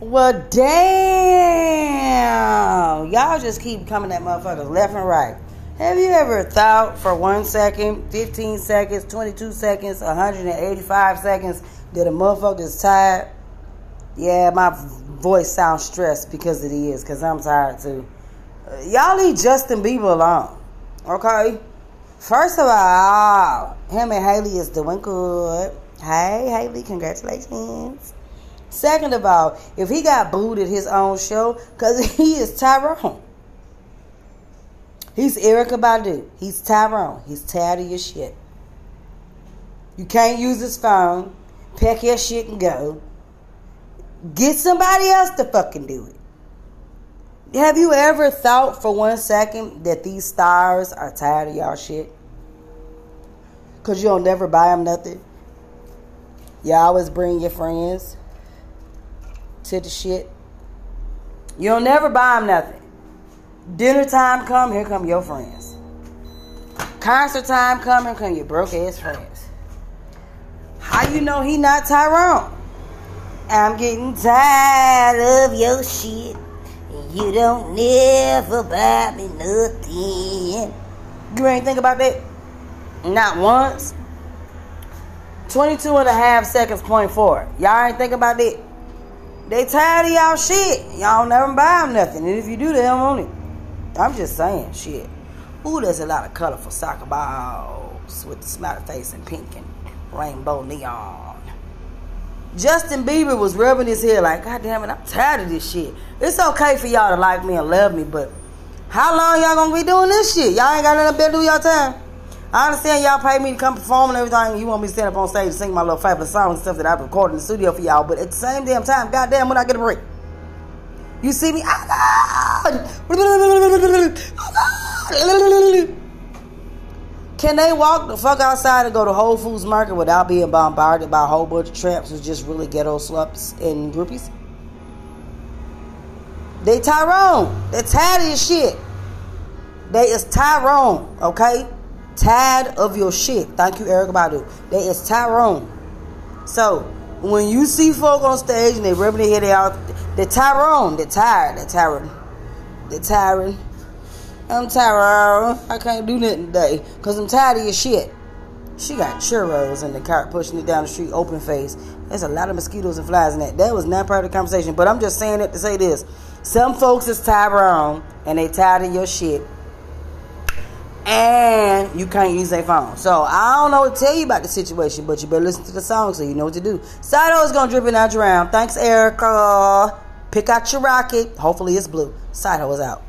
Well, damn. Y'all just keep coming at motherfuckers left and right. Have you ever thought for one second, 15 seconds, 22 seconds, 185 seconds that a motherfucker is tired? Yeah, my voice sounds stressed because it is, because I'm tired too. Y'all leave Justin Bieber alone, okay? First of all, him and Hailey is doing good. Hey, Hailey, congratulations. Second of all, if he got booed at his own show, because he is Tyrone. He's Erykah Badu. He's Tyrone. He's tired of your shit. You can't use his phone. Pack your shit and go. Get somebody else to fucking do it. Have you ever thought for one second that these stars are tired of y'all shit? Because you'll never buy them nothing. You always bring your friends to the shit. You'll never buy them nothing. Dinner time come, here come your friends. Concert time come, here come your broke ass friends. How you know he not Tyrone? I'm getting tired of your shit. You don't never buy me nothing. You ain't think about that? Not once. 22 and a half seconds, point four. Y'all ain't think about that? They tired of y'all shit. Y'all never buy them nothing. And if you do, they don't want it. I'm just saying, shit. Ooh, there's a lot of colorful soccer balls with the smiley face and pink and rainbow neon. Justin Bieber was rubbing his head like, God damn it, I'm tired of this shit. It's okay for y'all to like me and love me, but how long y'all gonna be doing this shit? Y'all ain't got nothing better to do y'all time. I understand y'all pay me to come perform and everything. You want me to stand up on stage and sing my little fabulous songs and stuff that I recorded in the studio for y'all, but at the same damn time, goddamn, when I get a break. You see me? Oh, Can they walk the fuck outside and go to Whole Foods Market without being bombarded by a whole bunch of tramps who's just really ghetto sluts and groupies? They Tyrone. They're tired of shit. They is Tyrone, okay? Tired of your shit. Thank you, Eric Badu. They is Tyrone. So, when you see folk on stage and they rubbing their head out, they're Tyrone. They're tired. They're tired. They're tired. I'm tired. I can't do nothing today because I'm tired of your shit. She got churros in the cart pushing it down the street, open face. There's a lot of mosquitoes and flies in that. That was not part of the conversation, but I'm just saying it to say this. Some folks is Tyrone and they tired of your shit. And you can't use their phone. So I don't know what to tell you about the situation, but you better listen to the song so you know what to do. Sido is gonna drip out your round. Thanks, Erykah. Pick out your rocket. Hopefully it's blue. Sido is out.